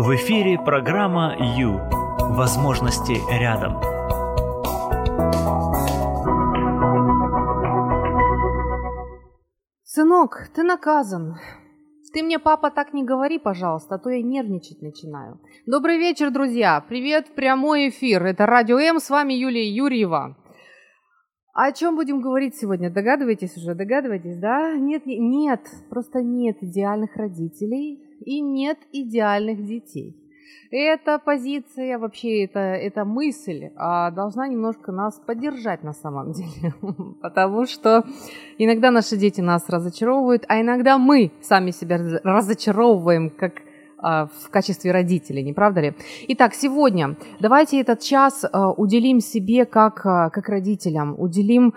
В эфире программа «Ю». Возможности рядом. Сынок, ты наказан. Ты мне, папа, так не говори, пожалуйста, а то я нервничать начинаю. Добрый вечер, друзья. Привет, прямой эфир. Это Радио М, с вами Юлия Юрьева. О чем будем говорить сегодня? Догадываетесь уже? Догадываетесь, да? Нет, не- нет, просто нет идеальных родителей и нет идеальных детей. Эта позиция, вообще эта, эта мысль а, должна немножко нас поддержать на самом деле, потому что иногда наши дети нас разочаровывают, а иногда мы сами себя раз- разочаровываем, как а, в качестве родителей, не правда ли? Итак, сегодня давайте этот час а, уделим себе как, а, как родителям, уделим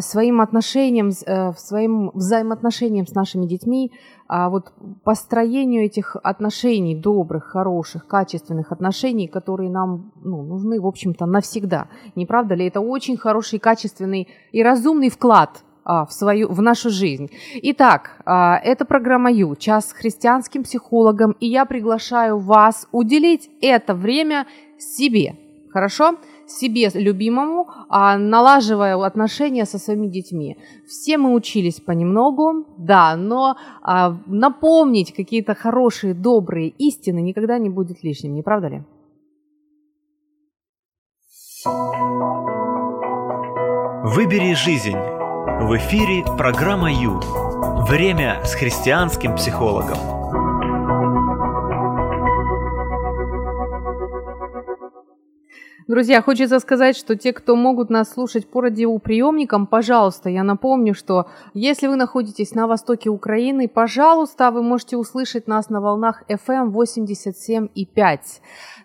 своим отношениям, э, своим взаимоотношениям с нашими детьми, а, вот построению этих отношений, добрых, хороших, качественных отношений, которые нам ну, нужны, в общем-то, навсегда. Не правда ли? Это очень хороший, качественный и разумный вклад а, в, свою, в нашу жизнь. Итак, а, это программа Ю, час с христианским психологом, и я приглашаю вас уделить это время себе. Хорошо? Себе любимому, а, налаживая отношения со своими детьми. Все мы учились понемногу, да, но а, напомнить какие-то хорошие, добрые истины никогда не будет лишним, не правда ли? Выбери жизнь. В эфире программа «Ю». Время с христианским психологом. Друзья, хочется сказать, что те, кто могут нас слушать по радиоприемникам, пожалуйста, я напомню, что если вы находитесь на востоке Украины, пожалуйста, вы можете услышать нас на волнах FM 87,5.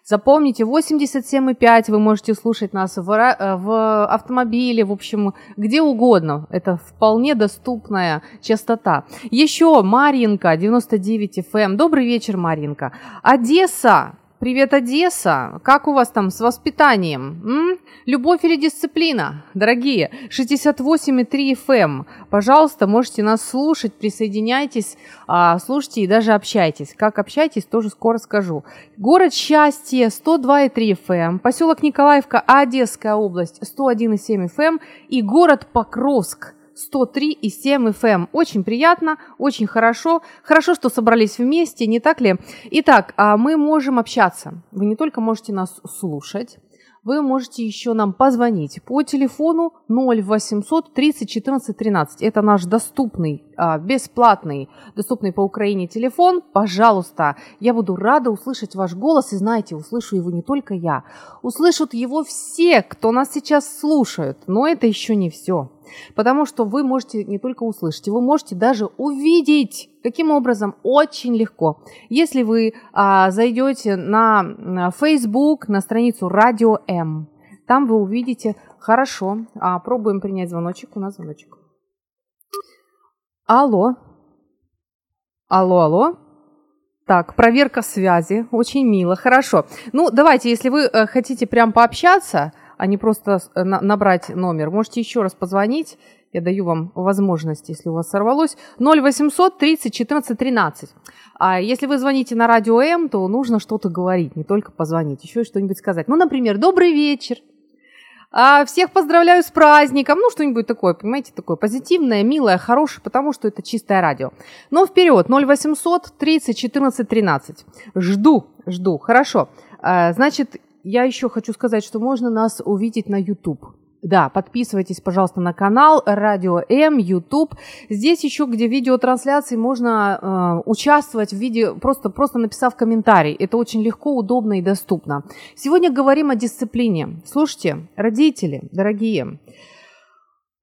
Запомните, 87,5 вы можете слушать нас в, э, в автомобиле, в общем, где угодно. Это вполне доступная частота. Еще Марьинка, 99 FM. Добрый вечер, Марьинка. Одесса, Привет, Одесса! Как у вас там с воспитанием? М? Любовь или дисциплина? Дорогие, 68,3 FM. Пожалуйста, можете нас слушать, присоединяйтесь, а, слушайте и даже общайтесь. Как общайтесь, тоже скоро скажу. Город Счастье, 102,3 FM. Поселок Николаевка, Одесская область, 101,7 FM. И город Покровск, 103,7 FM. Очень приятно, очень хорошо. Хорошо, что собрались вместе, не так ли? Итак, а мы можем общаться. Вы не только можете нас слушать, вы можете еще нам позвонить по телефону 0800 30 14 13. Это наш доступный, а, бесплатный, доступный по Украине телефон. Пожалуйста, я буду рада услышать ваш голос. И знаете, услышу его не только я. Услышат его все, кто нас сейчас слушает. Но это еще не все. Потому что вы можете не только услышать, вы можете даже увидеть. Каким образом? Очень легко. Если вы а, зайдете на Facebook, на страницу Радио М, там вы увидите, хорошо, а, пробуем принять звоночек, у нас звоночек. Алло. Алло, алло. Так, проверка связи, очень мило, хорошо. Ну, давайте, если вы э, хотите прям пообщаться, а не просто э, на- набрать номер, можете еще раз позвонить. Я даю вам возможность, если у вас сорвалось. 0800 30 14 13. А если вы звоните на радио М, то нужно что-то говорить, не только позвонить, еще что-нибудь сказать. Ну, например, добрый вечер. А, всех поздравляю с праздником. Ну, что-нибудь такое, понимаете, такое позитивное, милое, хорошее, потому что это чистое радио. Но вперед, 0800 30 14 13. Жду, жду. Хорошо. А, значит, я еще хочу сказать, что можно нас увидеть на YouTube. Да, подписывайтесь, пожалуйста, на канал Радио М, YouTube. Здесь еще, где видеотрансляции, можно э, участвовать в виде, просто, просто написав комментарий. Это очень легко, удобно и доступно. Сегодня говорим о дисциплине. Слушайте, родители, дорогие,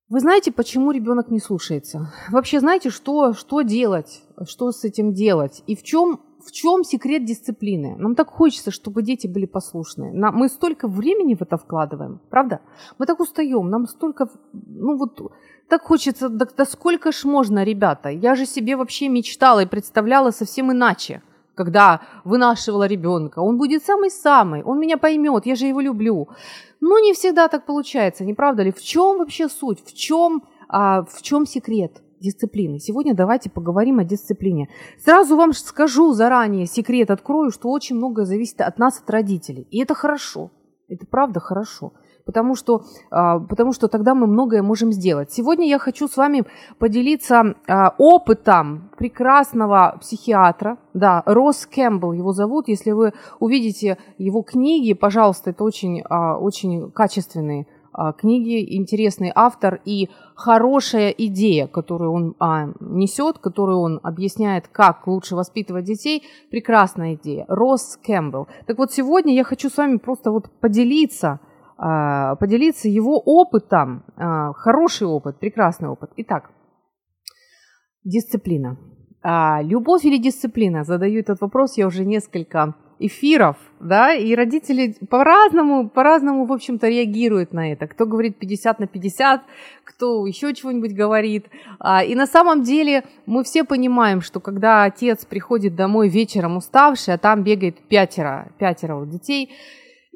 вы знаете, почему ребенок не слушается? Вообще знаете, что, что делать, что с этим делать? И в чем, в чем секрет дисциплины? Нам так хочется, чтобы дети были послушные. Нам, мы столько времени в это вкладываем, правда? Мы так устаем, нам столько, ну вот, так хочется, да, да сколько ж можно, ребята? Я же себе вообще мечтала и представляла совсем иначе когда вынашивала ребенка. Он будет самый-самый, он меня поймет, я же его люблю. Но не всегда так получается, не правда ли? В чем вообще суть? В чем, а, в чем секрет? Дисциплины. Сегодня давайте поговорим о дисциплине. Сразу вам скажу заранее, секрет открою, что очень многое зависит от нас, от родителей. И это хорошо. Это правда хорошо потому что, а, потому что тогда мы многое можем сделать. Сегодня я хочу с вами поделиться а, опытом прекрасного психиатра, да, Росс Кэмпбелл его зовут. Если вы увидите его книги, пожалуйста, это очень, а, очень качественные книги, интересный автор и хорошая идея, которую он а, несет, которую он объясняет, как лучше воспитывать детей. Прекрасная идея. Росс Кэмпбелл. Так вот, сегодня я хочу с вами просто вот поделиться а, поделиться его опытом. А, хороший опыт, прекрасный опыт. Итак, дисциплина. А, любовь или дисциплина? Задаю этот вопрос я уже несколько эфиров, да, и родители по-разному, по-разному, в общем-то, реагируют на это. Кто говорит 50 на 50, кто еще чего-нибудь говорит. И на самом деле мы все понимаем, что когда отец приходит домой вечером уставший, а там бегает пятеро, пятеро детей,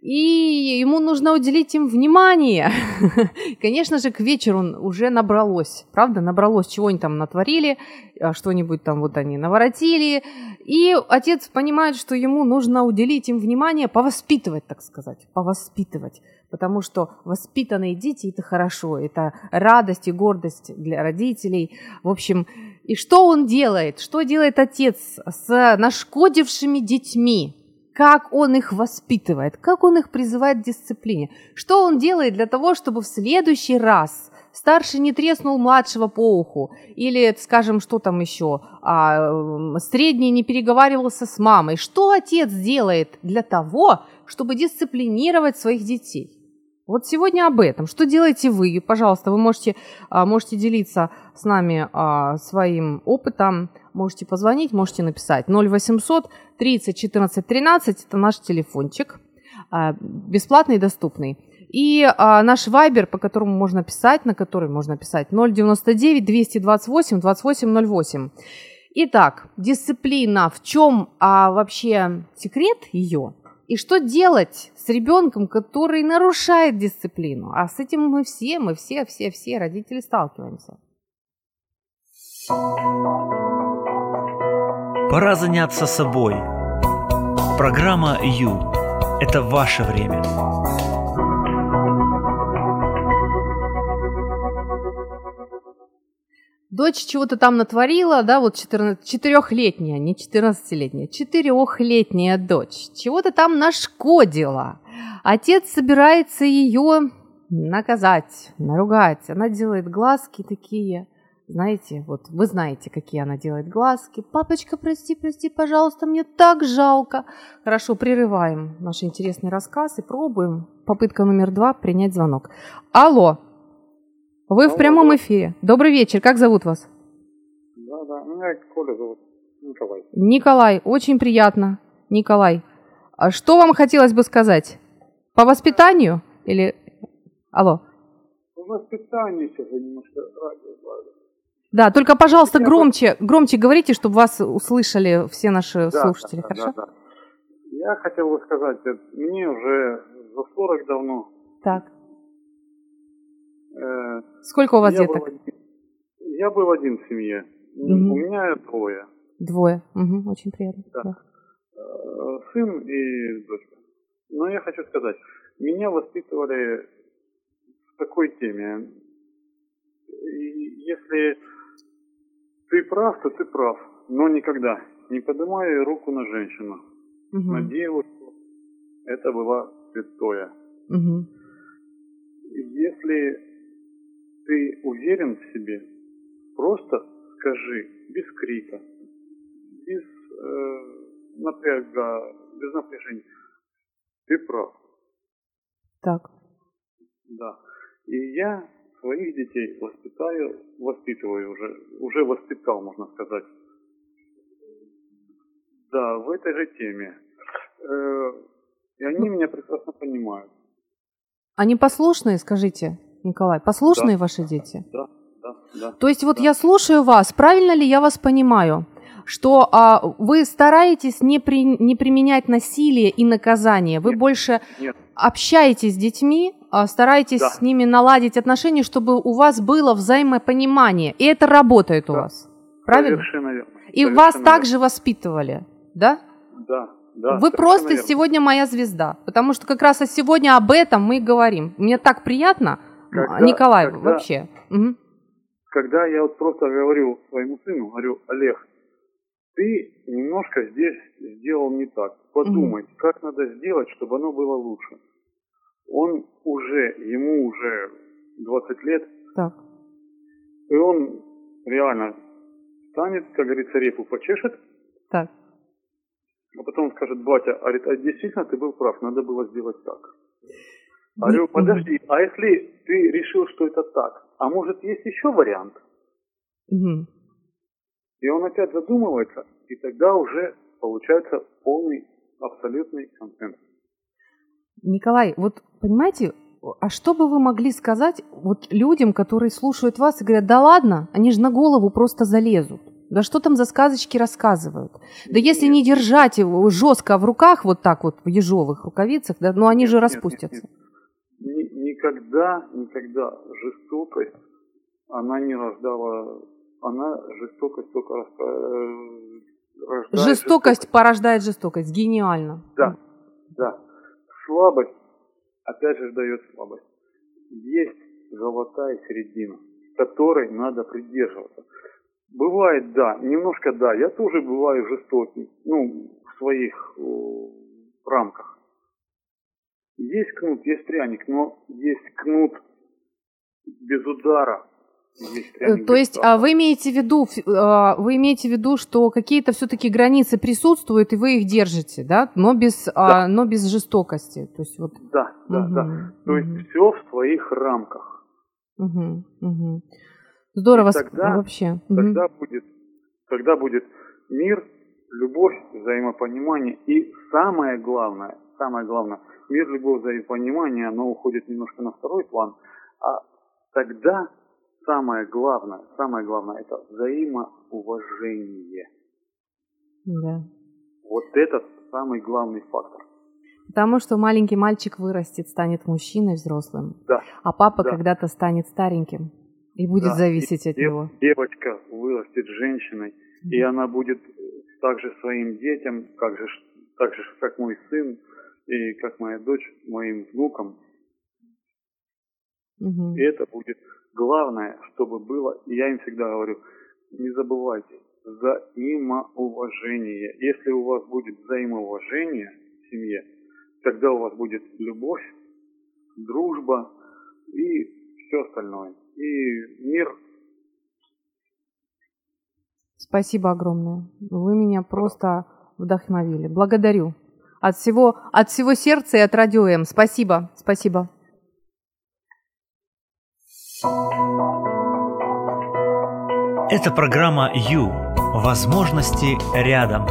и ему нужно уделить им внимание. Конечно же, к вечеру уже набралось, правда, набралось, чего они там натворили, а, что-нибудь там вот они наворотили, и отец понимает, что ему нужно уделить им внимание, повоспитывать, так сказать, повоспитывать, потому что воспитанные дети – это хорошо, это радость и гордость для родителей, в общем, и что он делает? Что делает отец с нашкодившими детьми? Как он их воспитывает, как он их призывает к дисциплине, что он делает для того, чтобы в следующий раз старший не треснул младшего по уху, или, скажем, что там еще, а, средний не переговаривался с мамой. Что отец делает для того, чтобы дисциплинировать своих детей? Вот сегодня об этом. Что делаете вы? Пожалуйста, вы можете, а, можете делиться с нами а, своим опытом, можете позвонить, можете написать 0800 30 14 13, это наш телефончик, а, бесплатный и доступный. И а, наш вайбер, по которому можно писать, на который можно писать 099 228 2808. Итак, дисциплина, в чем а, вообще секрет ее? И что делать с ребенком, который нарушает дисциплину? А с этим мы все, мы все, все, все родители сталкиваемся. Пора заняться собой. Программа «Ю» – это ваше время. Дочь чего-то там натворила, да, вот 14, четырехлетняя, не 14-летняя, четырехлетняя дочь, чего-то там нашкодила. Отец собирается ее наказать, наругать. Она делает глазки такие – знаете, вот вы знаете, какие она делает глазки. Папочка, прости, прости, пожалуйста, мне так жалко. Хорошо, прерываем наш интересный рассказ и пробуем. Попытка номер два – принять звонок. Алло, вы Алло, в прямом эфире. Добрый вечер, как зовут вас? Да, да, меня Коля зовут, Николай. Николай, очень приятно, Николай. А что вам хотелось бы сказать? По воспитанию или... Алло. По воспитанию сейчас немножко да, только, пожалуйста, громче, громче говорите, чтобы вас услышали все наши да, слушатели, да, хорошо? Да, да. Я хотел бы сказать, мне уже за 40 давно. Так. Э, Сколько у вас я деток? Был я был один в семье. Угу. У меня двое. Двое. Угу, очень приятно. Да. да. Э, сын и дочка. Но я хочу сказать, меня воспитывали в такой теме. И если ты прав, то ты прав, но никогда не поднимай руку на женщину, угу. на девушку. Это было святое. Угу. Если ты уверен в себе, просто скажи без крика, без э, напряга, без напряжения. Ты прав. Так. Да. И я своих детей воспитаю, воспитываю уже, уже воспитал, можно сказать. Да, в этой же теме. Э, и они ну, меня прекрасно понимают. Они послушные, скажите, Николай, послушные да, ваши дети? Да, да, да. То есть вот да. я слушаю вас, правильно ли я вас понимаю? что а, вы стараетесь не, при, не применять насилие и наказание, вы нет, больше нет. общаетесь с детьми, стараетесь Да. с ними наладить отношения, чтобы у вас было взаимопонимание. И это работает у Да. вас. Правильно? Совершенно верно. И вас Совершенно также воспитывали, да? верно. Да, да. Вы совершенно просто верно. сегодня моя звезда, потому что как раз сегодня об этом мы и говорим. Мне так приятно, Когда- Николай, когда- вообще. Мгм. Когда я вот просто говорю своему сыну, говорю, Олег, ты немножко здесь сделал не так. Подумай, как надо сделать, чтобы оно было лучше. Он уже, ему уже 20 лет, Так. и он реально станет, как говорится, репу почешет, Так. а потом скажет, батя, а, а действительно ты был прав, надо было сделать так. Ни- Говорю, мгм. подожди, а если ты решил, что это так, а может есть еще вариант? Мгм. И он опять задумывается, и тогда уже получается полный, абсолютный консенсус. Николай, вот понимаете, а что бы вы могли сказать вот людям, которые слушают вас и говорят, да ладно, они же на голову просто залезут. Да что там за сказочки рассказывают? Да если не держать его жестко в руках, вот так вот, в ежовых рукавицах, да, ну они Нет, же нет, распустятся. нет, нет. Ни- никогда, никогда жестокость, она не рождала, она жестокость только э, рождает Жестокость порождает жестокость. Гениально. Да, да. Слабость, опять же, дает слабость. Есть золотая середина, которой надо придерживаться. Бывает, да, немножко да, я тоже бываю жестокий, ну, в своих э, рамках. Есть кнут, есть пряник, но есть кнут без удара. Есть Э, То есть а, вы имеете в виду, а, вы имеете в виду, что какие-то все-таки границы присутствуют, и вы их держите, да, но без, а, но без жестокости. То есть вот. Да, да, да. Мгм, То есть все в своих рамках. мгм, мгм. Здорово И тогда- вообще. Тогда будет, тогда будет мир, любовь, взаимопонимание и самое главное, самое главное, мир, любовь, взаимопонимание, оно уходит немножко на второй план, а тогда самое главное, самое главное, это взаимоуважение. Да. Вот этот самый главный фактор. Потому что маленький мальчик вырастет, станет мужчиной взрослым, Да. а папа Да. когда-то станет стареньким и будет Да. зависеть от Дев- него. Девочка вырастет женщиной, и она будет также своим детям, как же, так же, как мой сын и как моя дочь, моим внукам. Мгм. И это будет главное, чтобы было, я им всегда говорю, не забывайте, взаимоуважение. Если у вас будет взаимоуважение в семье, тогда у вас будет любовь, дружба и все остальное. И мир Спасибо огромное. Вы меня просто вдохновили. Благодарю. От всего, от всего сердца и от Радио М. Спасибо. Спасибо. Это программа «Ю». Возможности рядом.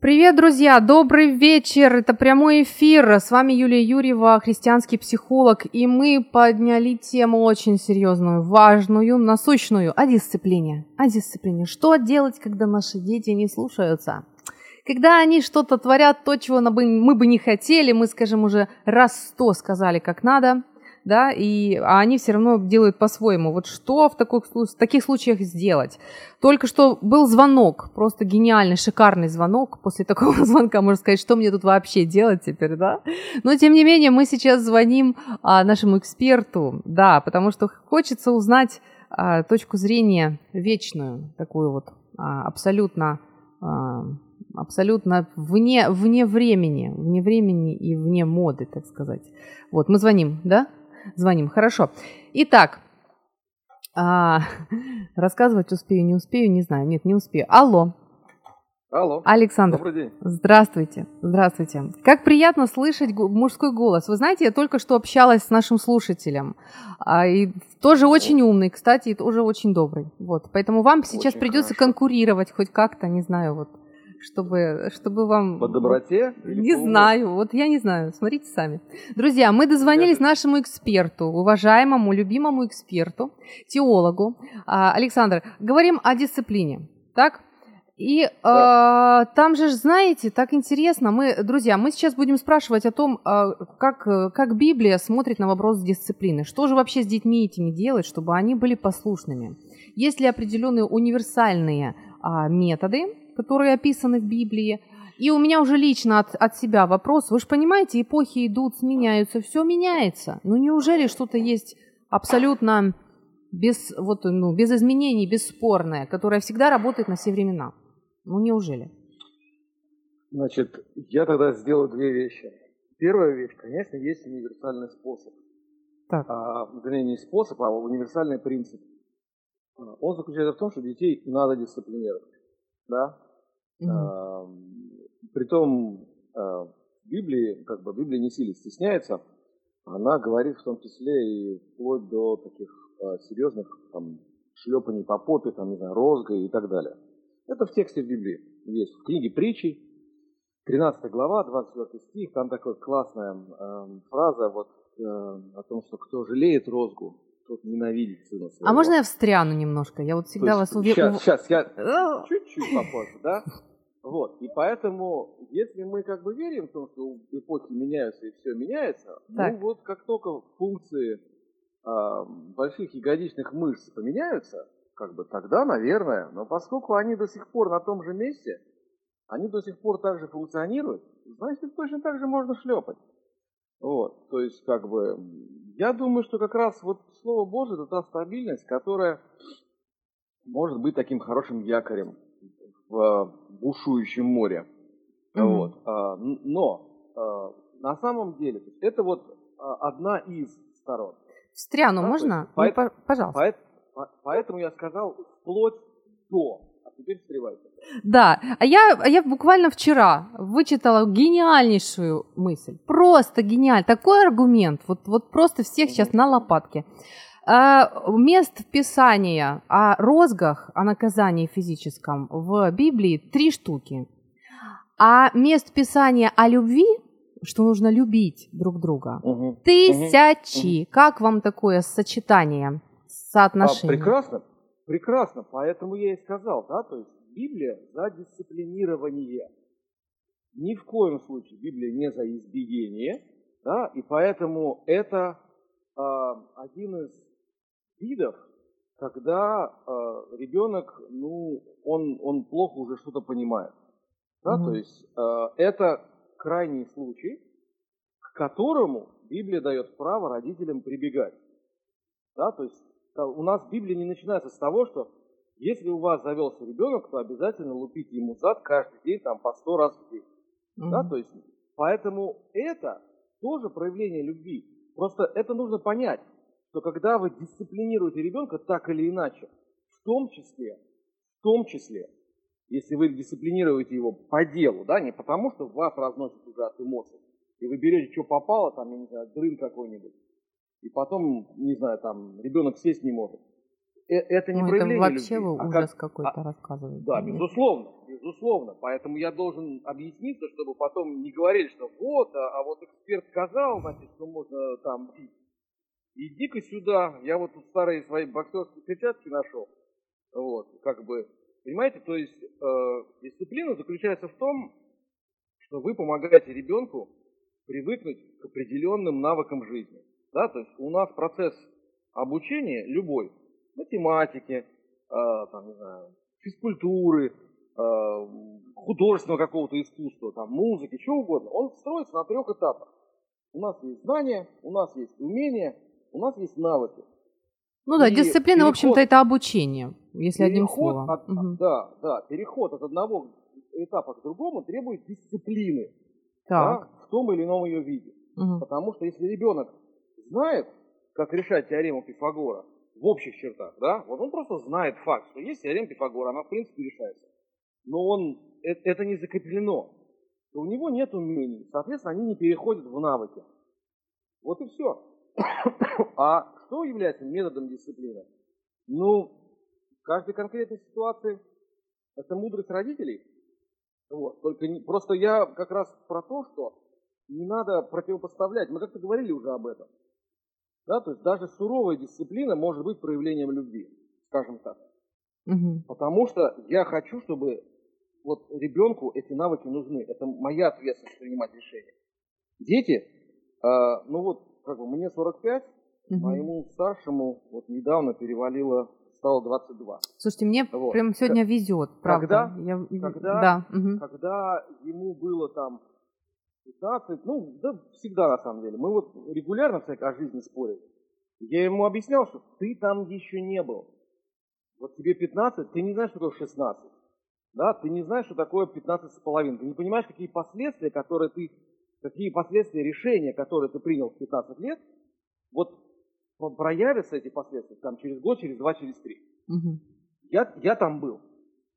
Привет, друзья! Добрый вечер! Это прямой эфир. С вами Юлия Юрьева, христианский психолог. И мы подняли тему очень серьезную, важную, насущную о дисциплине. О дисциплине. Что делать, когда наши дети не слушаются? Когда они что-то творят, то, чего мы бы не хотели, мы, скажем, уже раз сто сказали, как надо, да, и, а они все равно делают по-своему. Вот что в, слу- в таких случаях сделать? Только что был звонок, просто гениальный, шикарный звонок. После такого звонка можно сказать, что мне тут вообще делать теперь, да? Но, тем не менее, мы сейчас звоним а, нашему эксперту, да, потому что хочется узнать а, точку зрения вечную, такую вот а, абсолютно, а, абсолютно вне, вне времени, вне времени и вне моды, так сказать. Вот, мы звоним, да? Звоним, хорошо. Итак, а, рассказывать успею, не успею, не знаю. Нет, не успею. Алло, Алло. Александр. Добрый день. Здравствуйте, здравствуйте. Как приятно слышать мужской голос. Вы знаете, я только что общалась с нашим слушателем. А, и тоже очень умный, кстати, и тоже очень добрый. Вот, поэтому вам сейчас Очень придется хорошо. конкурировать хоть как-то, не знаю, вот, чтобы, чтобы вам... По доброте? Не по знаю, вот я не знаю, смотрите сами. Друзья, мы дозвонились нашему эксперту, уважаемому, любимому эксперту, теологу. А, Александр, говорим о дисциплине, так? И э, там же, знаете, так интересно, мы, друзья, мы сейчас будем спрашивать о том, э, как, как Библия смотрит на вопрос дисциплины. Что же вообще с детьми этими делать, чтобы они были послушными? Есть ли определенные универсальные э, методы, которые описаны в Библии? И у меня уже лично от, от себя вопрос. Вы же понимаете, эпохи идут, сменяются, все меняется. Ну неужели что-то есть абсолютно без, вот, ну, без изменений, бесспорное, которое всегда работает на все времена? Ну, неужели? Значит, я тогда сделаю две вещи. Первая вещь, конечно, есть универсальный способ. Так. А, вернее, не способ, а универсальный принцип. Он заключается в том, что детей надо дисциплинировать. Да? Мгм. А, притом а, в Библии, как бы Библия не сильно стесняется, она говорит в том числе и вплоть до таких а, серьезных там, шлепаний по попе, там, не знаю, розга и так далее. Это в тексте в Библии есть. В книге притчей, 13 глава, 24 стих, там такая классная эм, фраза вот, э, о том, что кто жалеет розгу, тот ненавидит сына своего. А можно я встряну немножко? Я вот всегда вас уверена. Сейчас, сейчас, я Э, чуть-чуть попозже, да? Вот, и поэтому, если мы как бы верим в том, что эпохи меняются и все меняется, Так. ну вот как только функции а, больших ягодичных мышц поменяются, как бы тогда, наверное, но поскольку они до сих пор на том же месте, они до сих пор также функционируют, значит, точно так же можно шлепать. Вот, то есть, как бы, я думаю, что как раз вот Слово Божие это та стабильность, которая может быть таким хорошим якорем в э, бушующем море. Мгм. Вот. а, Но а, на самом деле это вот а, одна из сторон. Встряну Да, можно? есть Ну, по- пожалуйста. Поэт- по- Поэтому я сказал вплоть до. А теперь встревайте. Да, а я, а я буквально вчера вычитала гениальнейшую мысль. Просто гениаль. Такой аргумент. Вот, вот просто всех сейчас на лопатке. А, мест Писания о розгах, о наказании физическом в Библии три штуки. А мест Писания о любви, что нужно любить друг друга, Мгм. тысячи. Как вам такое сочетание, А, соотношение? прекрасно, прекрасно. Поэтому я и сказал, да, то есть Библия за дисциплинирование. Ни в коем случае Библия не за избиение, да, и поэтому это а, один из видов, когда а, ребенок, ну, он, он плохо уже что-то понимает. Да, Мгм. то есть а, это крайний случай, к которому Библия дает право родителям прибегать. Да, то есть э, у нас Библия не начинается с того, что если у вас завелся ребенок, то обязательно лупите ему зад каждый день там по сто раз в день. Да, Мгм. то есть, поэтому это тоже проявление любви. Просто это нужно понять, что когда вы дисциплинируете ребенка так или иначе, в том числе, в том числе, если вы дисциплинируете его по делу, да, не потому, что вас разносит уже от эмоций, и вы берете, что попало, там, я не знаю, дрын какой-нибудь, и потом, не знаю, там, ребенок сесть не может. Э- Это не Ну, это проявление вообще любви, а ужас как- какой-то рассказываете. да, безусловно, безусловно. Поэтому я должен объясниться, чтобы потом не говорили, что вот, а, а вот эксперт сказал, значит, что можно там бить. Иди-ка сюда, я вот тут старые свои боксерские перчатки нашел. Вот, как бы, понимаете, то есть э, дисциплина заключается в том, что вы помогаете ребенку привыкнуть к определенным навыкам жизни. Да, то есть у нас процесс обучения любой, математики, э, там, не знаю, физкультуры, э, художественного какого-то искусства, там, музыки, чего угодно, он строится на трех этапах. У нас есть знания, у нас есть умения, у нас есть навыки. Ну да, И дисциплина, в переход- общем-то, это обучение, если одним словом. от- Мгм. Да, да, переход от одного этапа к другому требует дисциплины Так. да, в том или ином ее виде. мгм. Потому что если ребенок знает, как решать теорему Пифагора в общих чертах, да, вот он просто знает факт, что есть теорема Пифагора, она в принципе решается. Но он, э- это не закреплено. То у него нет умений, соответственно, они не переходят в навыки. Вот и все. А что является методом дисциплины? Ну, в каждой конкретной ситуации это мудрость родителей. Вот. Только не- просто я как раз про то, что не надо противопоставлять. Мы как-то говорили уже об этом. Да, то есть даже суровая дисциплина может быть проявлением любви, скажем так. Мгм. Потому что я хочу, чтобы вот ребенку эти навыки нужны. Это моя ответственность принимать решения. Дети, э, ну вот, как бы мне 45, угу. моему старшему вот недавно перевалило, стало 22. Слушайте, мне вот. прям сегодня везет, правда. Когда, Я... когда, да. угу. когда ему было там 15, ну, да, всегда на самом деле. Мы вот регулярно всякой о жизни спорили. Я ему объяснял, что ты там еще не был. Вот тебе 15, ты не знаешь, что такое 16. Да, ты не знаешь, что такое 15 с половиной. Ты не понимаешь, какие последствия, которые ты, какие последствия решения, которые ты принял в 15 лет, вот проявятся эти последствия там через год, через два, через три. Угу. Я, я там был,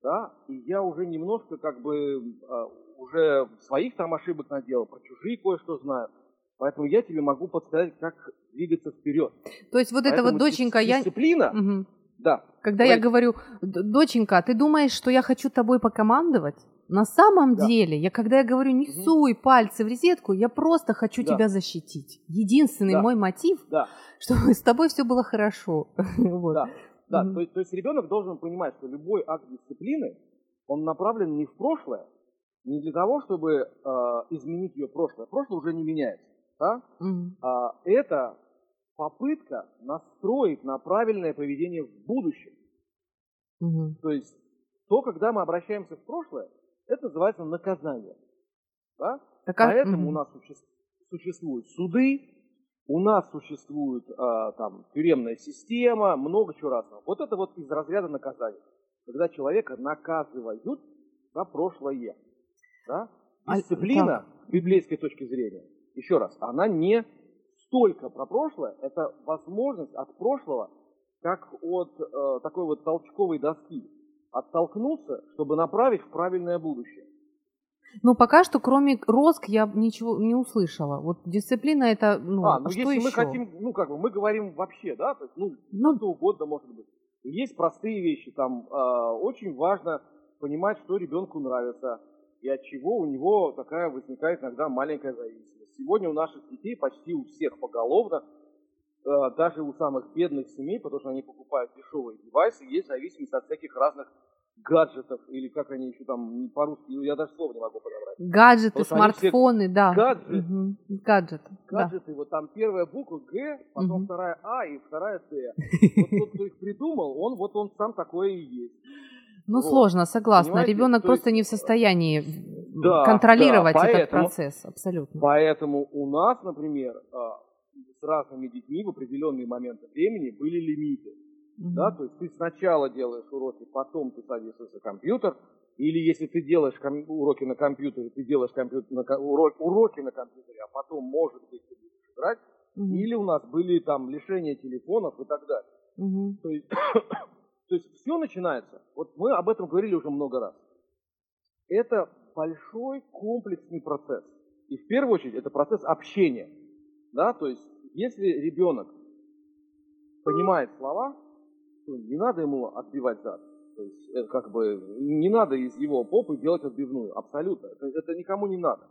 да, и я уже немножко как бы а, уже своих там ошибок наделал, про чужие кое-что знаю. Поэтому я тебе могу подсказать, как двигаться вперед. То есть вот Поэтому эта вот доченька, дисциплина, я... Дисциплина, угу. да. Когда Давай. я говорю, доченька, ты думаешь, что я хочу тобой покомандовать? На самом да. деле, я когда я говорю, не угу. суй пальцы в резетку, я просто хочу да. тебя защитить. Единственный да. мой мотив, да. чтобы с тобой все было хорошо. вот. Да, да. Угу. То, есть, то есть ребенок должен понимать, что любой акт дисциплины, он направлен не в прошлое, не для того, чтобы э, изменить ее прошлое. Прошлое уже не меняется. Да? Mm-hmm. А, это попытка настроить на правильное поведение в будущем. Mm-hmm. То есть то, когда мы обращаемся в прошлое, это называется наказание. Да? Так, Поэтому mm-hmm. у нас существуют суды, у нас существует а, там тюремная система, много чего разного. Вот это вот из разряда наказания, когда человека наказывают за прошлое. Да? А, Дисциплина с библейской точки зрения, еще раз, она не столько про прошлое, это возможность от прошлого, как от э, такой вот толчковой доски, оттолкнуться, чтобы направить в правильное будущее. Ну, пока что, кроме роск, я ничего не услышала. Вот дисциплина это, ну, а, ну а что если еще? мы хотим, ну, как бы, мы говорим вообще, да, то есть, ну, ну, что угодно может быть. Есть простые вещи, там, э, очень важно понимать, что ребенку нравится, и от чего у него такая возникает иногда маленькая зависимость. Сегодня у наших детей почти у всех поголовно, э, даже у самых бедных семей, потому что они покупают дешевые девайсы, есть зависимость от всяких разных гаджетов, или как они еще там по-русски, я даже слов не могу подобрать. Гаджеты, смартфоны, да. Гаджет. Угу. Гаджет. Гаджеты, да. вот там первая буква Г, потом угу. вторая А и вторая Т. Вот тот, кто их придумал, он вот он сам такой и есть. Ну, вот. сложно, согласна. Понимаете? Ребенок То просто есть... не в состоянии да, контролировать да, поэтому, этот процесс, абсолютно. Поэтому у нас, например, а, с разными детьми в определенные моменты времени были лимиты. Mm-hmm. Да? То есть ты сначала делаешь уроки, потом ты садишься за компьютер, или если ты делаешь ком- уроки на компьютере, ты делаешь компьютер на, уроки, уроки на компьютере, а потом, может быть, ты будешь играть. Mm-hmm. Или у нас были там лишения телефонов и так далее. Mm-hmm. То есть то есть все начинается, вот мы об этом говорили уже много раз. Это большой комплексный процесс. И в первую очередь это процесс общения. Да? То есть если ребенок понимает слова, то не надо ему отбивать зад. То есть это как бы не надо из его попы делать отбивную. Абсолютно. Это, это никому не надо.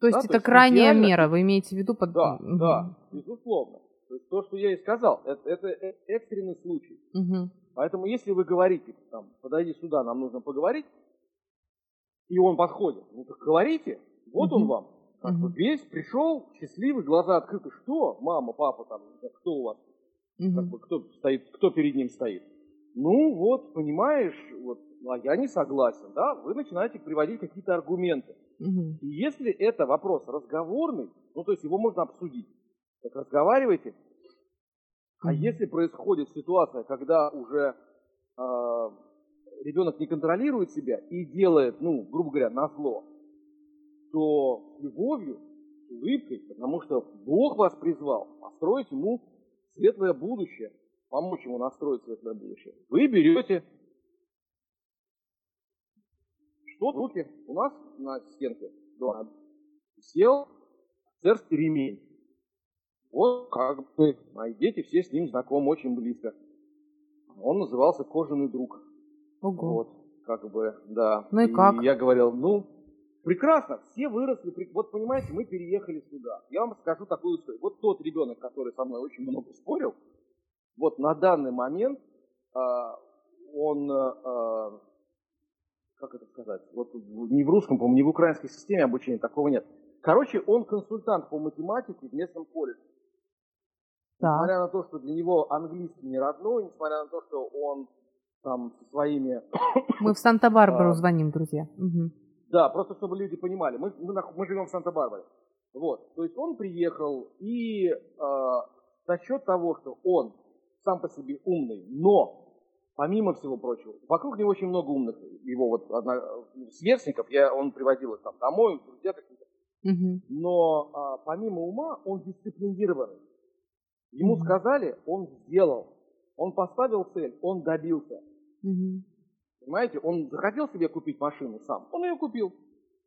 То есть да? это то есть крайняя идеально... мера, вы имеете в виду? Под... Да, да, безусловно. То есть то, что я и сказал, это, это экстренный случай. Угу. Поэтому если вы говорите, там, подойди сюда, нам нужно поговорить, и он подходит, ну так говорите, вот он вам. Как бы весь пришел, счастливый, глаза открыты. Что, мама, папа, там, кто у вас? Как бы, кто стоит, кто перед ним стоит? Ну вот, понимаешь, вот, а я не согласен, да, вы начинаете приводить какие-то аргументы. Угу. И если это вопрос разговорный, ну то есть его можно обсудить, так разговаривайте, а если происходит ситуация, когда уже э, ребенок не контролирует себя и делает, ну, грубо говоря, на зло, то любовью, улыбкой, потому что Бог вас призвал построить ему светлое будущее, помочь ему настроить светлое будущее. Вы берете что в руки у нас на стенке дома сел царский ремень. Вот как бы мои дети все с ним знакомы очень близко. Он назывался «Кожаный друг». Ого. Вот, как бы, да. Ну и, и как? я говорил, ну, прекрасно, все выросли. Вот, понимаете, мы переехали сюда. Я вам скажу такую историю. Вот тот ребенок, который со мной очень много спорил, вот на данный момент э, он, э, как это сказать, вот не в русском, по-моему, не в украинской системе обучения такого нет. Короче, он консультант по математике в местном колледже. Так. Несмотря на то, что для него английский не родной, несмотря на то, что он там со своими... Мы в Санта-Барбару А. звоним, друзья. Мгм. Да, просто чтобы люди понимали. Мы, мы, мы живем в Санта-Барбаре. Вот. То есть он приехал, и э, за счет того, что он сам по себе умный, но, помимо всего прочего, вокруг него очень много умных его вот одно- сверстников, я, он приводил их там домой, друзья какие-то, Мгм. но а, помимо ума он дисциплинированный. Ему сказали, он сделал. Он поставил цель, он добился. Мгм. Понимаете, он захотел себе купить машину сам, он ее купил.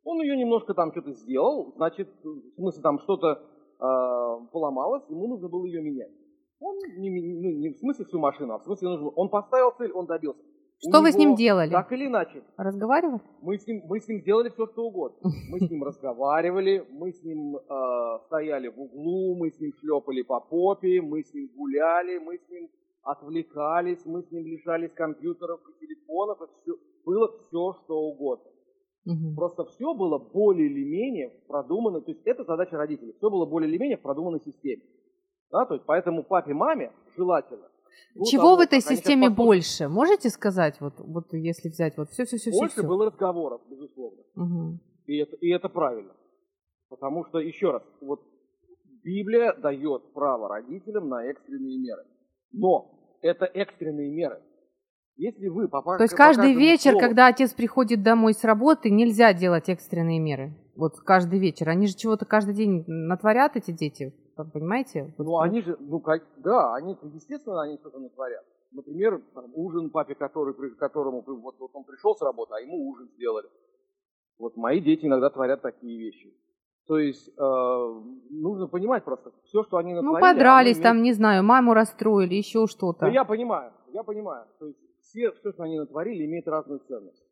Он ее немножко там что-то сделал, значит, в смысле там что-то э, поломалось, ему нужно было ее менять. Он не, ну, не в смысле всю машину, а в смысле нужно, он поставил цель, он добился. Что вы с ним делали? Так или иначе, Разговаривали? мы с ним, мы с ним делали все, что угодно. Мы с ним разговаривали, мы с ним э, стояли в углу, мы с ним шлепали по попе, мы с ним гуляли, мы с ним отвлекались, мы с ним лишались компьютеров и телефонов, это всё- было все, что угодно. Мгм. Просто все было более или менее продумано, то есть это задача родителей, все было более или менее в продуманной системе. Да, то есть поэтому папе, маме желательно. Чего того, в этой системе больше? Можете сказать, вот, вот если взять вот все, все, все, все, Больше было разговоров, безусловно. И это, и это правильно. Потому что, еще раз, вот Библия дает право родителям на экстренные меры. Но это экстренные меры. Если вы по То есть каждый вечер, когда отец приходит домой с работы, нельзя делать экстренные меры. Вот каждый вечер. Они же чего-то каждый день натворят, эти дети. Понимаете? Вот- Ну, они же, ну, как, да, они, естественно, они что-то натворят. Например, там, ужин папе, который, которому, вот, вот он пришел с работы, а ему ужин сделали. Вот мои дети иногда творят такие вещи. То есть э, нужно понимать просто, все, что они Ну, натворили... подрались оно там, не знаю, маму расстроили, еще что-то. Ну, я понимаю, я понимаю. То есть все, все, что они натворили, имеет разную ценность.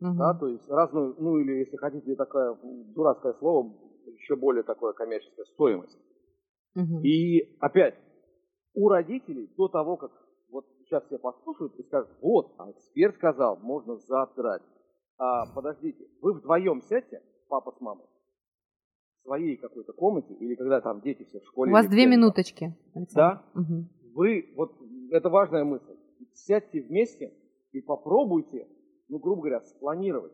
Мгм. Да, то есть разную, ну или если хотите такое дурацкое слово, еще более такое коммерческое, стоимость. И опять, у родителей до того, как вот сейчас все послушают и скажут, вот, а эксперт сказал, можно задрать. А, подождите, вы вдвоем сядьте, папа с мамой, в своей какой-то комнате, или когда там дети все в школе. У вас две минуточки. Александр. Да? Мгм. Вы, вот это важная мысль, сядьте вместе и попробуйте, ну, грубо говоря, спланировать,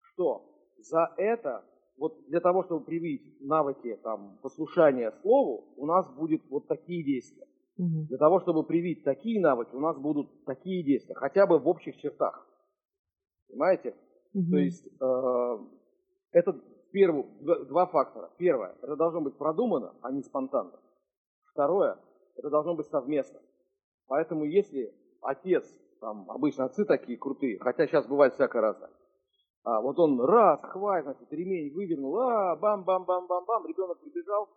что за это, вот для того, чтобы привить навыки там, послушания слову, у нас будет вот такие действия. Для того, чтобы привить такие навыки, у нас будут такие действия, хотя бы в общих чертах. Понимаете? Мгм. То есть э, это первый, два фактора. Первое, это должно быть продумано, а не спонтанно. Второе, это должно быть совместно. Поэтому если отец, там обычно отцы такие крутые, хотя сейчас бывает всякое разное, а, вот он раз, хватит, значит, ремень выдернул, а, бам-бам-бам-бам-бам, ребенок прибежал,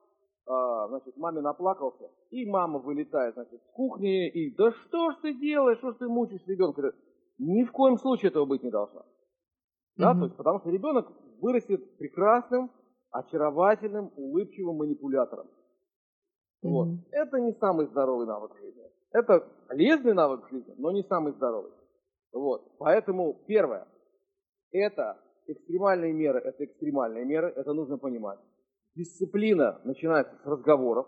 а, значит, маме наплакался, и мама вылетает, значит, с кухни, и да что ж ты делаешь, что ж ты мучаешь ребенка? Ни в коем случае этого быть не должно. Да, Мгм. то есть, потому что ребенок вырастет прекрасным, очаровательным, улыбчивым манипулятором. Вот. Мгм. Это не самый здоровый навык жизни. Это полезный навык жизни, но не самый здоровый. Вот. Поэтому первое, это экстремальные меры, это экстремальные меры, это нужно понимать. Дисциплина начинается с разговоров.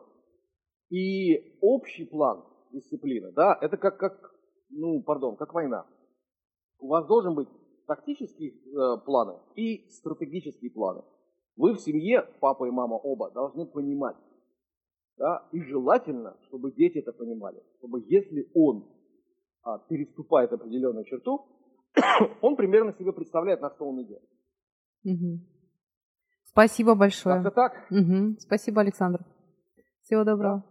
И общий план дисциплины, да, это как, как, ну, пардон, как война. У вас должен быть тактические э, планы и стратегические планы. Вы в семье, папа и мама оба, должны понимать, да, и желательно, чтобы дети это понимали, чтобы если он а, переступает определенную черту, он примерно себе представляет, на что он идет. Мгм. Спасибо большое. Как-то так. Мгм. Спасибо, Александр. Всего доброго. вечер,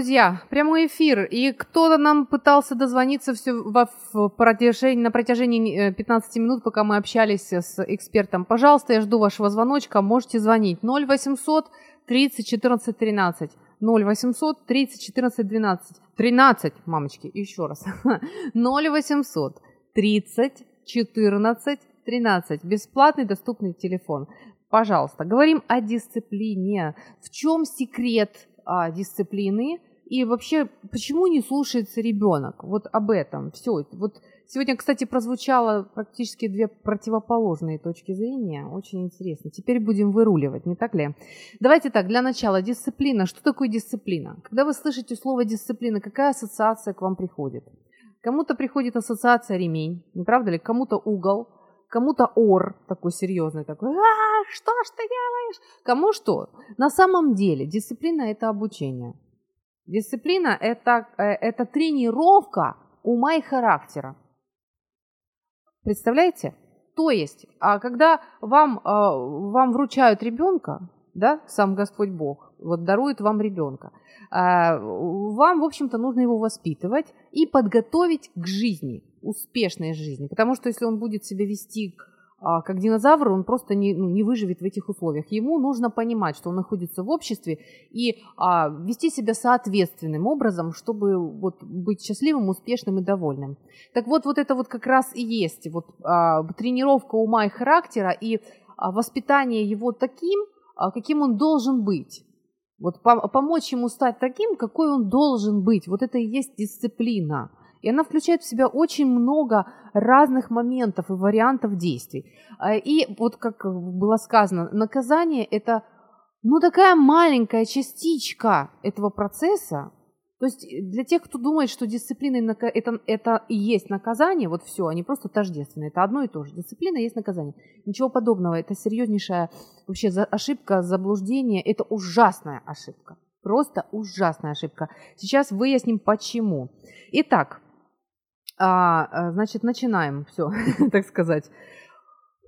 друзья. Прямой эфир. И кто-то нам пытался дозвониться все во, в протяжении, на протяжении 15 э, минут, пока мы общались с экспертом. Пожалуйста, я жду вашего звоночка. Можете звонить 0800 30 14 13. 0800 30 14 12. 13, мамочки, еще раз. 0800 30 14 13. Бесплатный доступный телефон. Пожалуйста, говорим о дисциплине. В чем секрет а, дисциплины и вообще почему не слушается ребенок? Вот об этом все. Вот сегодня, кстати, прозвучало практически две противоположные точки зрения. Очень интересно. Теперь будем выруливать, не так ли? Давайте так, для начала дисциплина. Что такое дисциплина? Когда вы слышите слово дисциплина, какая ассоциация к вам приходит? Кому-то приходит ассоциация ремень, не правда ли? Кому-то угол, кому-то ор такой серьезный, такой, а, что ж ты делаешь? Кому что? На самом деле дисциплина – это обучение. Дисциплина – это, э, это тренировка ума и характера. Представляете? То есть, а когда вам, а, вам вручают ребенка, да, сам Господь Бог, вот дарует вам ребенка, а, вам, в общем-то, нужно его воспитывать и подготовить к жизни, успешной жизни. Потому что если он будет себя вести как динозавр, он просто не, ну, не выживет в этих условиях. Ему нужно понимать, что он находится в обществе и а, вести себя соответственным образом, чтобы вот, быть счастливым, успешным и довольным. Так вот, вот это вот как раз и есть вот, а, тренировка ума и характера и а, воспитание его таким, а, каким он должен быть. Вот помочь ему стать таким, какой он должен быть. Вот это и есть дисциплина. И она включает в себя очень много разных моментов и вариантов действий. А, и вот как было сказано, наказание это ну такая маленькая частичка этого процесса. То есть для тех, кто думает, что дисциплина это, это и есть наказание, вот все, они просто тождественны. Это одно и то же. Дисциплина есть наказание. Ничего подобного. Это серьезнейшая вообще ошибка, заблуждение. Это ужасная ошибка. Просто ужасная ошибка. Сейчас выясним почему. Итак, а, э, значит, начинаем все, так сказать.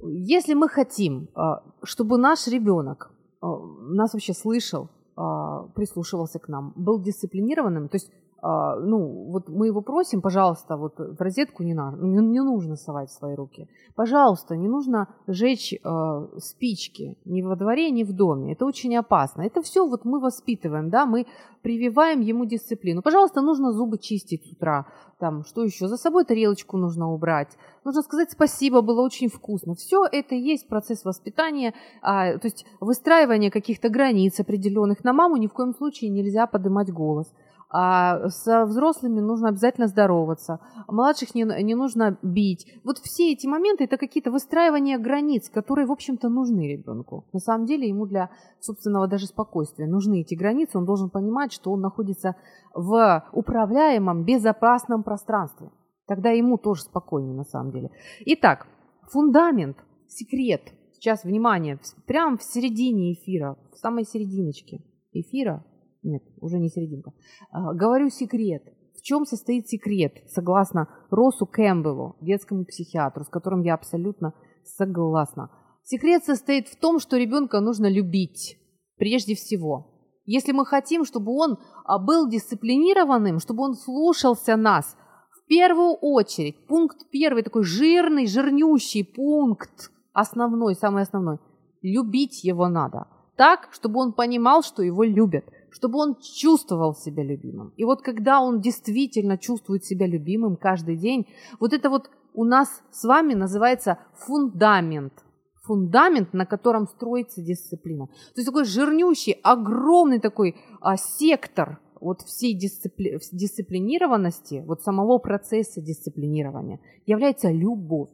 Если мы хотим, а, чтобы наш ребенок а, нас вообще слышал, а, прислушивался к нам, был дисциплинированным, то есть ну, вот мы его просим, пожалуйста, вот в розетку не, надо, не, не нужно совать свои руки. Пожалуйста, не нужно жечь э, спички ни во дворе, ни в доме. Это очень опасно. Это все вот мы воспитываем, да, мы прививаем ему дисциплину. Пожалуйста, нужно зубы чистить с утра. Там, что еще? За собой тарелочку нужно убрать. Нужно сказать спасибо, было очень вкусно. Все это и есть процесс воспитания, а, то есть выстраивание каких-то границ определенных. На маму ни в коем случае нельзя поднимать голос. А со взрослыми нужно обязательно здороваться, младших не, не нужно бить. Вот все эти моменты это какие-то выстраивания границ, которые, в общем-то, нужны ребенку. На самом деле ему для собственного даже спокойствия нужны эти границы. Он должен понимать, что он находится в управляемом, безопасном пространстве. Тогда ему тоже спокойнее на самом деле. Итак, фундамент, секрет. Сейчас, внимание, прямо в середине эфира, в самой серединочке эфира нет, уже не серединка. А, говорю секрет. В чем состоит секрет, согласно Росу Кэмпбеллу, детскому психиатру, с которым я абсолютно согласна. Секрет состоит в том, что ребенка нужно любить прежде всего. Если мы хотим, чтобы он а, был дисциплинированным, чтобы он слушался нас, в первую очередь, пункт первый, такой жирный, жирнющий пункт, основной, самый основной, любить его надо. Так, чтобы он понимал, что его любят – чтобы он чувствовал себя любимым. И вот когда он действительно чувствует себя любимым каждый день, вот это вот у нас с вами называется фундамент. Фундамент, на котором строится дисциплина. То есть такой жирнющий, огромный такой а, сектор вот всей дисципли... дисциплинированности, вот самого процесса дисциплинирования является любовь.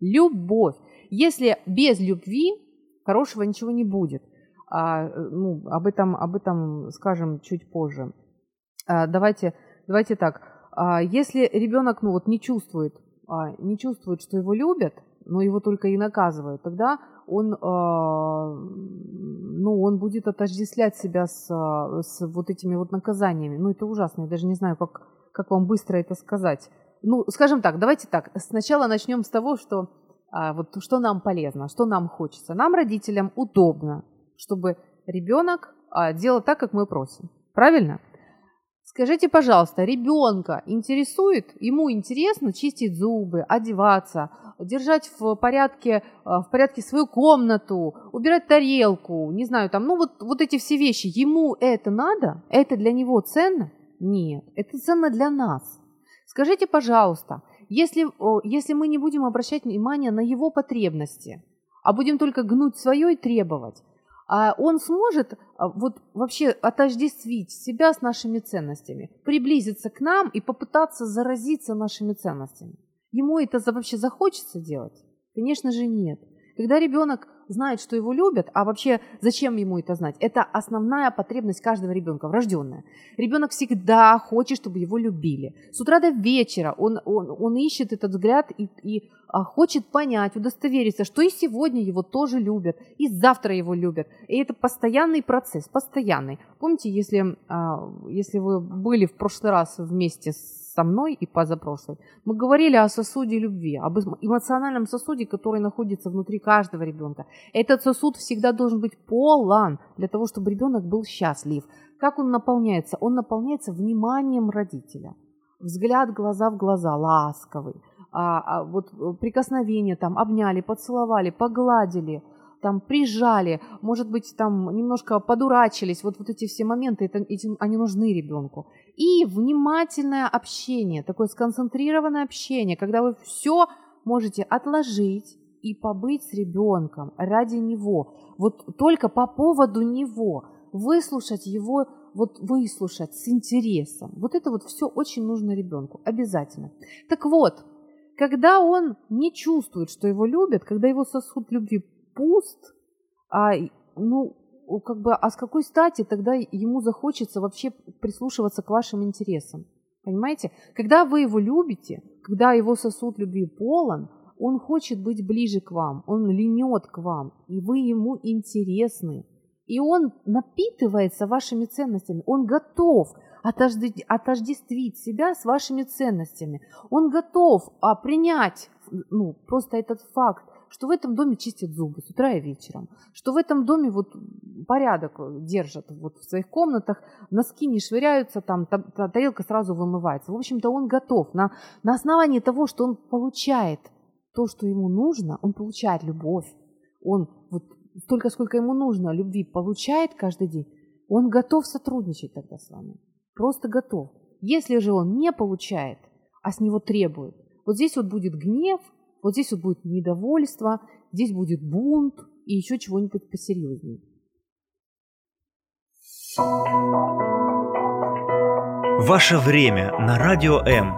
Любовь. Если без любви хорошего ничего не будет – а, ну, об, этом, об этом скажем чуть позже. А, давайте, давайте так. А, если ребенок ну, вот, не, чувствует, а, не чувствует, что его любят, но его только и наказывают, тогда он, а, ну, он будет отождествлять себя с, с вот этими вот наказаниями. Ну, это ужасно, я даже не знаю, как, как вам быстро это сказать. Ну, скажем так, давайте так. Сначала начнем с того, что а, вот что нам полезно, что нам хочется. Нам, родителям, удобно, чтобы ребенок а, делал так, как мы просим. Правильно? Скажите, пожалуйста, ребенка интересует, ему интересно чистить зубы, одеваться, держать в порядке, э, в порядке свою комнату, убирать тарелку, не знаю, там, ну вот, вот эти все вещи, ему это надо? Это для него ценно? Нет, это ценно для нас. Скажите, пожалуйста, если, если мы не будем обращать внимание на его потребности, а будем только гнуть свое и требовать, а он сможет а, вот вообще отождествить себя с нашими ценностями, приблизиться к нам и попытаться заразиться нашими ценностями. Ему это вообще захочется делать? Конечно же нет. Когда ребенок знает, что его любят, а вообще зачем ему это знать? Это основная потребность каждого ребенка, врожденная. Ребенок всегда хочет, чтобы его любили. С утра до вечера он, он, он ищет этот взгляд и, и а, хочет понять, удостовериться, что и сегодня его тоже любят, и завтра его любят. И это постоянный процесс, постоянный. Помните, если, а, если вы были в прошлый раз вместе с со мной и позапрошлой, мы говорили о сосуде любви, об эмоциональном сосуде, который находится внутри каждого ребенка. Этот сосуд всегда должен быть полон для того, чтобы ребенок был счастлив. Как он наполняется? Он наполняется вниманием родителя. Взгляд глаза в глаза, ласковый. А, а вот прикосновение там, обняли, поцеловали, погладили – там прижали, может быть, там немножко подурачились, вот, вот эти все моменты, это, этим, они нужны ребенку. И внимательное общение, такое сконцентрированное общение, когда вы все можете отложить и побыть с ребенком ради него, вот только по поводу него, выслушать его, вот выслушать с интересом. Вот это вот все очень нужно ребенку, обязательно. Так вот, когда он не чувствует, что его любят, когда его сосуд любви пуст, а, ну, как бы, а с какой стати тогда ему захочется вообще прислушиваться к вашим интересам? Понимаете? Когда вы его любите, когда его сосуд любви полон, он хочет быть ближе к вам, он линет к вам, и вы ему интересны. И он напитывается вашими ценностями, он готов отождествить себя с вашими ценностями. Он готов а, принять ну, просто этот факт, что в этом доме чистят зубы с утра и вечером, что в этом доме вот порядок держат вот в своих комнатах, носки не швыряются, там тарелка сразу вымывается. В общем-то, он готов на, на основании того, что он получает то, что ему нужно, он получает любовь, он вот столько, сколько ему нужно, любви получает каждый день, он готов сотрудничать тогда с вами, просто готов. Если же он не получает, а с него требует, вот здесь вот будет гнев, вот здесь вот будет недовольство, здесь будет бунт и еще чего-нибудь посерьезнее. Ваше время на Радио М.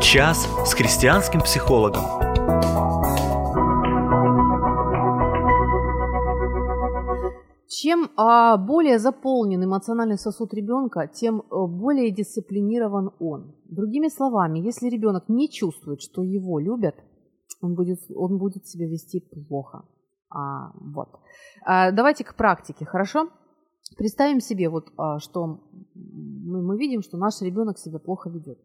Час с христианским психологом. Чем а, более заполнен эмоциональный сосуд ребенка, тем а, более дисциплинирован он. Другими словами, если ребенок не чувствует, что его любят, он будет, он будет себя вести плохо. А, вот. А, давайте к практике, хорошо? Представим себе, вот, а, что мы, мы видим, что наш ребенок себя плохо ведет.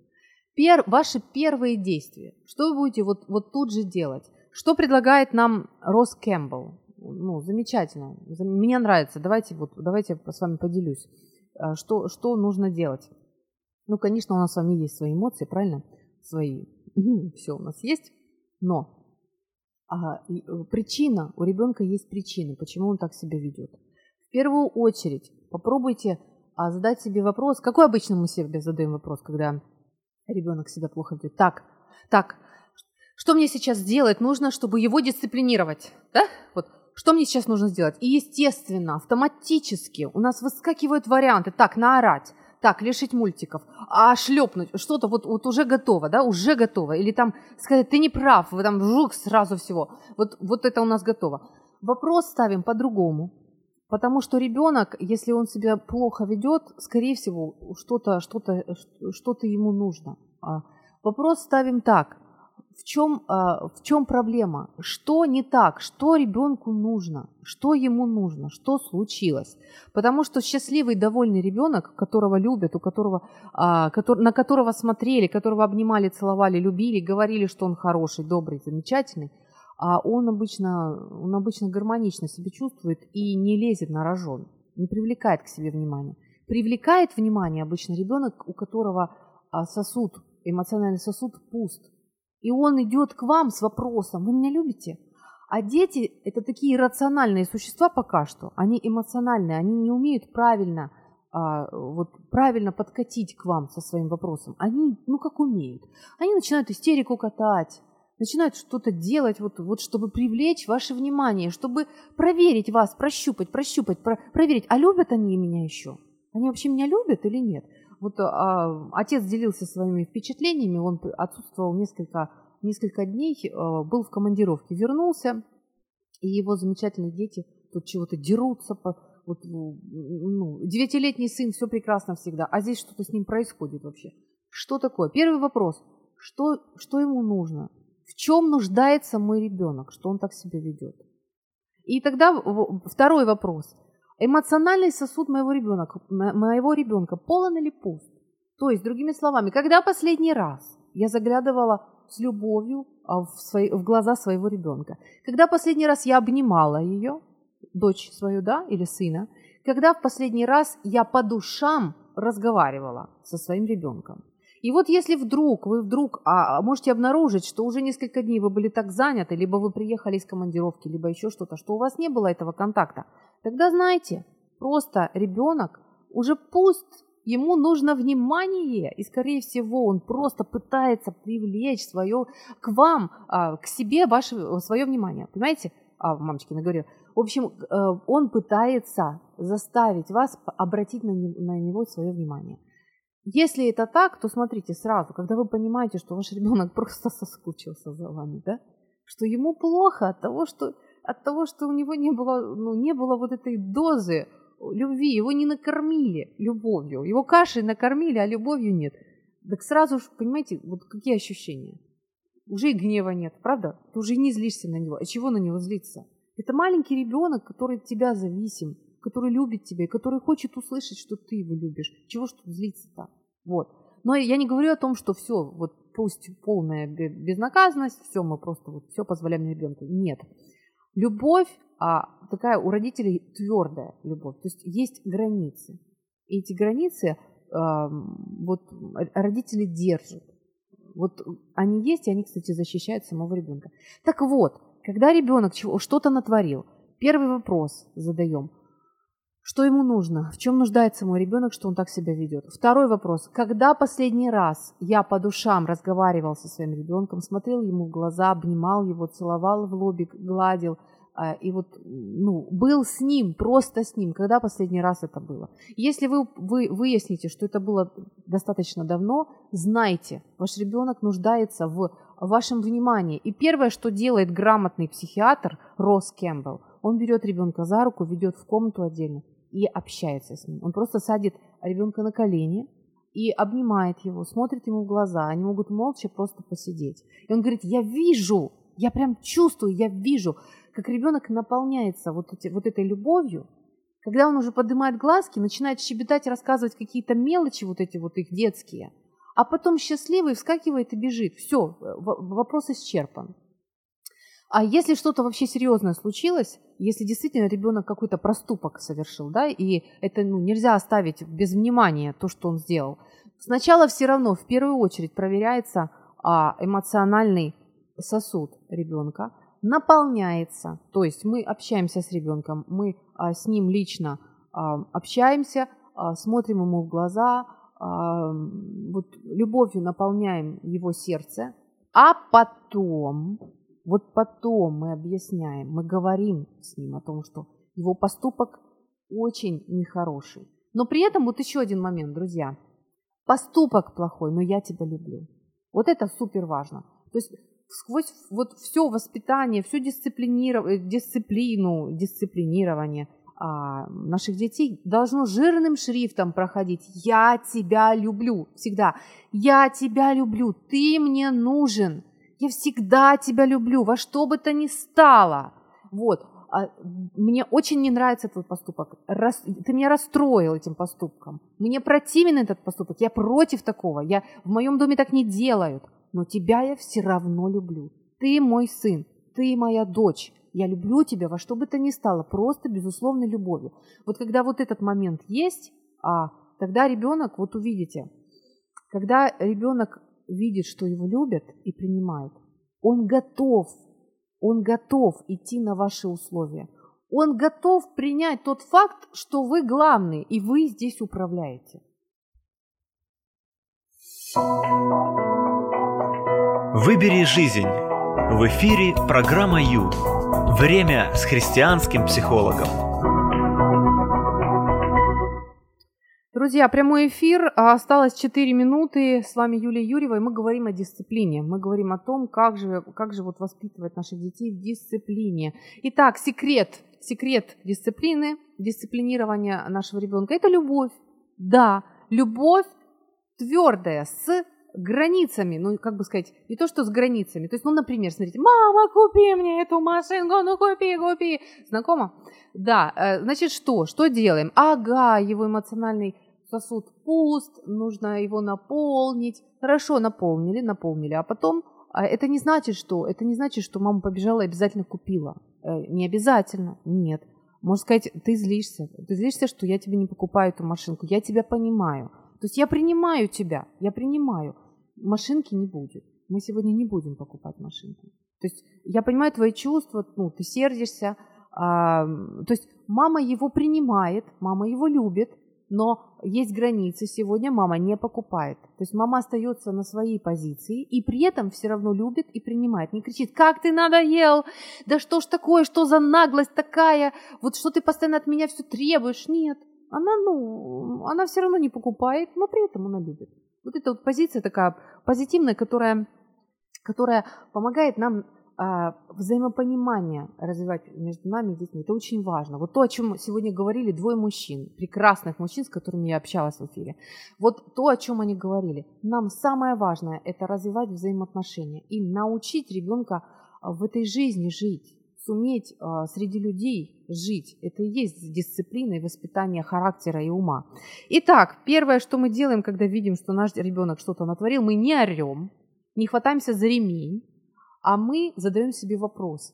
Пер, ваши первые действия. Что вы будете вот, вот тут же делать? Что предлагает нам Росс Кэмпбелл? Ну, замечательно. Мне нравится. Давайте, вот, давайте я с вами поделюсь. А, что, что нужно делать? Ну, конечно, у нас с вами есть свои эмоции, правильно? Свои. Все у нас есть. Но а, э, причина, у ребенка есть причина, почему он так себя ведет. В первую очередь попробуйте а, задать себе вопрос, какой обычно мы себе задаем вопрос, когда ребенок себя плохо ведет. Так, так, что мне сейчас сделать нужно, чтобы его дисциплинировать? Да? Вот, что мне сейчас нужно сделать? И, естественно, автоматически у нас выскакивают варианты. Так, наорать, так, лишить мультиков, а шлепнуть, что-то вот, вот уже готово, да, уже готово. Или там сказать, ты не прав, вы там жук сразу всего. Вот, вот это у нас готово. Вопрос ставим по-другому. Потому что ребенок, если он себя плохо ведет, скорее всего, что-то что -то, что -то ему нужно. А вопрос ставим так в чем, а, в чем проблема, что не так, что ребенку нужно, что ему нужно, что случилось. Потому что счастливый, довольный ребенок, которого любят, у которого, а, на которого смотрели, которого обнимали, целовали, любили, говорили, что он хороший, добрый, замечательный, а он обычно, он обычно гармонично себя чувствует и не лезет на рожон, не привлекает к себе внимания. Привлекает внимание обычно ребенок, у которого а, сосуд, эмоциональный сосуд пуст. И он идет к вам с вопросом, вы меня любите? А дети – это такие рациональные существа пока что, они эмоциональные, они не умеют правильно, а, вот, правильно подкатить к вам со своим вопросом. Они, ну как умеют. Они начинают истерику катать, начинают что-то делать, вот, вот чтобы привлечь ваше внимание, чтобы проверить вас, прощупать, прощупать, про, проверить, а любят они меня еще? Они вообще меня любят или нет? Вот а, отец делился своими впечатлениями, он отсутствовал несколько, несколько дней, а, был в командировке, вернулся, и его замечательные дети тут чего-то дерутся, по, вот, ну, девятилетний сын, все прекрасно всегда, а здесь что-то с ним происходит вообще. Что такое? Первый вопрос, что, что ему нужно? В чем нуждается мой ребенок, что он так себя ведет? И тогда второй вопрос. Эмоциональный сосуд моего ребенка, моего ребенка полон или пуст? То есть, другими словами, когда последний раз я заглядывала с любовью а, в, свои, в глаза своего ребенка? Когда последний раз я обнимала ее, дочь свою, да, или сына? Когда в последний раз я по душам разговаривала со своим ребенком? И вот если вдруг вы вдруг а, а, можете обнаружить, что уже несколько дней вы были так заняты, либо вы приехали из командировки, либо еще что-то, что у вас не было этого контакта, тогда знайте, просто ребенок уже пуст, ему нужно внимание, и скорее всего он просто пытается привлечь свое к вам, а, к себе ваше свое внимание, понимаете? А, мамочки наговорила. В общем, э, он пытается заставить вас обратить на него свое внимание. Если это так, то смотрите сразу, когда вы понимаете, что ваш ребенок просто соскучился за вами, да, что ему плохо от того, что, от того, что у него не было, ну, не было вот этой дозы любви, его не накормили любовью, его кашей накормили, а любовью нет. Так сразу же, понимаете, вот какие ощущения? Уже и гнева нет, правда? Ты уже не злишься на него. А чего на него злиться? Это маленький ребенок, который от тебя зависим, который любит тебя, и который хочет услышать, что ты его любишь. Чего ж тут злиться-то? Вот. Но я не говорю о том, что все, вот пусть полная безнаказанность, все, мы просто вот все позволяем ребенку. Нет. Любовь а, такая у родителей твердая любовь. То есть есть границы. И эти границы а, вот родители держат. Вот они есть, и они, кстати, защищают самого ребенка. Так вот, когда ребенок что-то натворил, первый вопрос задаем – что ему нужно? В чем нуждается мой ребенок, что он так себя ведет? Второй вопрос. Когда последний раз я по душам разговаривал со своим ребенком, смотрел ему в глаза, обнимал его, целовал в лобик, гладил, а, и вот, ну, был с ним, просто с ним, когда последний раз это было. Если вы, вы выясните, что это было достаточно давно, знайте, ваш ребенок нуждается в вашем внимании. И первое, что делает грамотный психиатр Росс Кэмпбелл, он берет ребенка за руку, ведет в комнату отдельно и общается с ним. Он просто садит ребенка на колени и обнимает его, смотрит ему в глаза. Они могут молча просто посидеть. И он говорит, я вижу, я прям чувствую, я вижу, как ребенок наполняется вот, эти, вот этой любовью, когда он уже поднимает глазки, начинает щебетать, рассказывать какие-то мелочи, вот эти вот их детские, а потом счастливый вскакивает и бежит. Все, вопрос исчерпан. А если что-то вообще серьезное случилось, если действительно ребенок какой-то проступок совершил, да, и это ну, нельзя оставить без внимания то, что он сделал, сначала все равно в первую очередь проверяется а, эмоциональный сосуд ребенка, наполняется, то есть мы общаемся с ребенком, мы а, с ним лично а, общаемся, а, смотрим ему в глаза, а, вот любовью наполняем его сердце, а потом вот потом мы объясняем, мы говорим с ним о том, что его поступок очень нехороший. Но при этом вот еще один момент, друзья. Поступок плохой, но я тебя люблю. Вот это супер важно. То есть сквозь вот все воспитание, всю дисциплиниров... дисциплину, дисциплинирование а, наших детей должно жирным шрифтом проходить. Я тебя люблю. Всегда. Я тебя люблю. Ты мне нужен. Я всегда тебя люблю, во что бы то ни стало. Вот. А мне очень не нравится твой поступок. Рас... Ты меня расстроил этим поступком. Мне противен этот поступок. Я против такого. Я... В моем доме так не делают. Но тебя я все равно люблю. Ты мой сын. Ты моя дочь. Я люблю тебя во что бы то ни стало. Просто безусловной любовью. Вот когда вот этот момент есть, а тогда ребенок, вот увидите, когда ребенок видит, что его любят и принимают, он готов, он готов идти на ваши условия. Он готов принять тот факт, что вы главный, и вы здесь управляете. Выбери жизнь. В эфире программа Ю. Время с христианским психологом. Друзья, прямой эфир. А, осталось 4 минуты. С вами Юлия Юрьева, и мы говорим о дисциплине. Мы говорим о том, как же, как же вот воспитывать наших детей в дисциплине. Итак, секрет, секрет дисциплины, дисциплинирования нашего ребенка – это любовь. Да, любовь твердая, с границами, ну, как бы сказать, не то, что с границами. То есть, ну, например, смотрите, мама, купи мне эту машинку, ну, купи, купи. Знакомо? Да, э, значит, что? Что делаем? Ага, его эмоциональный сосуд пуст, нужно его наполнить. Хорошо, наполнили, наполнили, а потом а это не значит, что это не значит, что мама побежала и обязательно купила. Э, не обязательно, нет. Можно сказать, ты злишься, ты злишься, что я тебе не покупаю эту машинку, я тебя понимаю. То есть я принимаю тебя, я принимаю. Машинки не будет. Мы сегодня не будем покупать машинку. То есть я понимаю твои чувства, ну, ты сердишься. А, то есть мама его принимает, мама его любит, но есть границы. Сегодня мама не покупает. То есть мама остается на своей позиции и при этом все равно любит и принимает. Не кричит, как ты надоел, да что ж такое, что за наглость такая, вот что ты постоянно от меня все требуешь. Нет, она, ну, она все равно не покупает, но при этом она любит. Вот эта вот позиция такая позитивная, которая, которая помогает нам взаимопонимание развивать между нами и детьми. Это очень важно. Вот то, о чем сегодня говорили двое мужчин, прекрасных мужчин, с которыми я общалась в эфире. Вот то, о чем они говорили. Нам самое важное – это развивать взаимоотношения и научить ребенка в этой жизни жить суметь э, среди людей жить. Это и есть дисциплина и воспитание характера и ума. Итак, первое, что мы делаем, когда видим, что наш ребенок что-то натворил, мы не орем, не хватаемся за ремень, а мы задаем себе вопрос,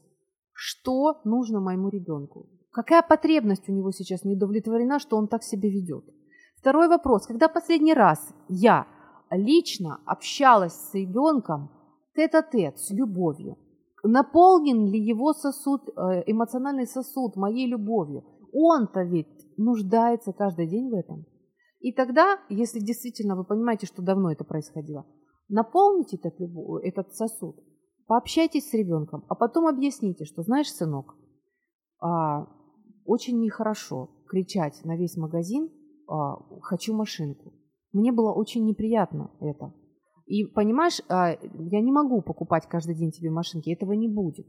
что нужно моему ребенку? Какая потребность у него сейчас не удовлетворена, что он так себя ведет? Второй вопрос. Когда последний раз я лично общалась с ребенком тет-а-тет, с любовью, наполнен ли его сосуд, э, эмоциональный сосуд моей любовью. Он-то ведь нуждается каждый день в этом. И тогда, если действительно вы понимаете, что давно это происходило, наполните этот, этот сосуд, пообщайтесь с ребенком, а потом объясните, что, знаешь, сынок, а, очень нехорошо кричать на весь магазин а, «хочу машинку». Мне было очень неприятно это. И понимаешь, а, я не могу покупать каждый день тебе машинки, этого не будет.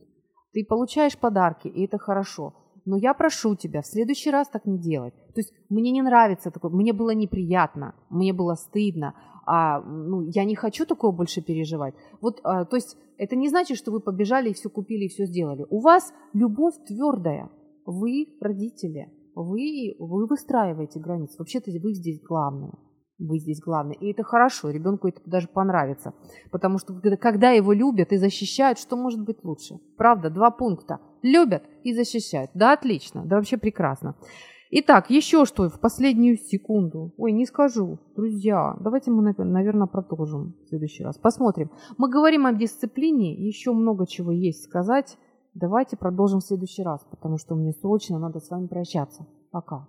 Ты получаешь подарки, и это хорошо. Но я прошу тебя в следующий раз так не делать. То есть мне не нравится такое, мне было неприятно, мне было стыдно, а ну, я не хочу такого больше переживать. Вот, а, то есть это не значит, что вы побежали и все купили и все сделали. У вас любовь твердая, вы родители, вы, вы выстраиваете границы. Вообще-то вы здесь главные. Вы здесь главный. И это хорошо, ребенку это даже понравится. Потому что когда его любят и защищают, что может быть лучше? Правда, два пункта. Любят и защищают. Да, отлично, да вообще прекрасно. Итак, еще что в последнюю секунду. Ой, не скажу. Друзья, давайте мы, наверное, продолжим в следующий раз. Посмотрим. Мы говорим о дисциплине, еще много чего есть сказать. Давайте продолжим в следующий раз, потому что мне срочно надо с вами прощаться. Пока.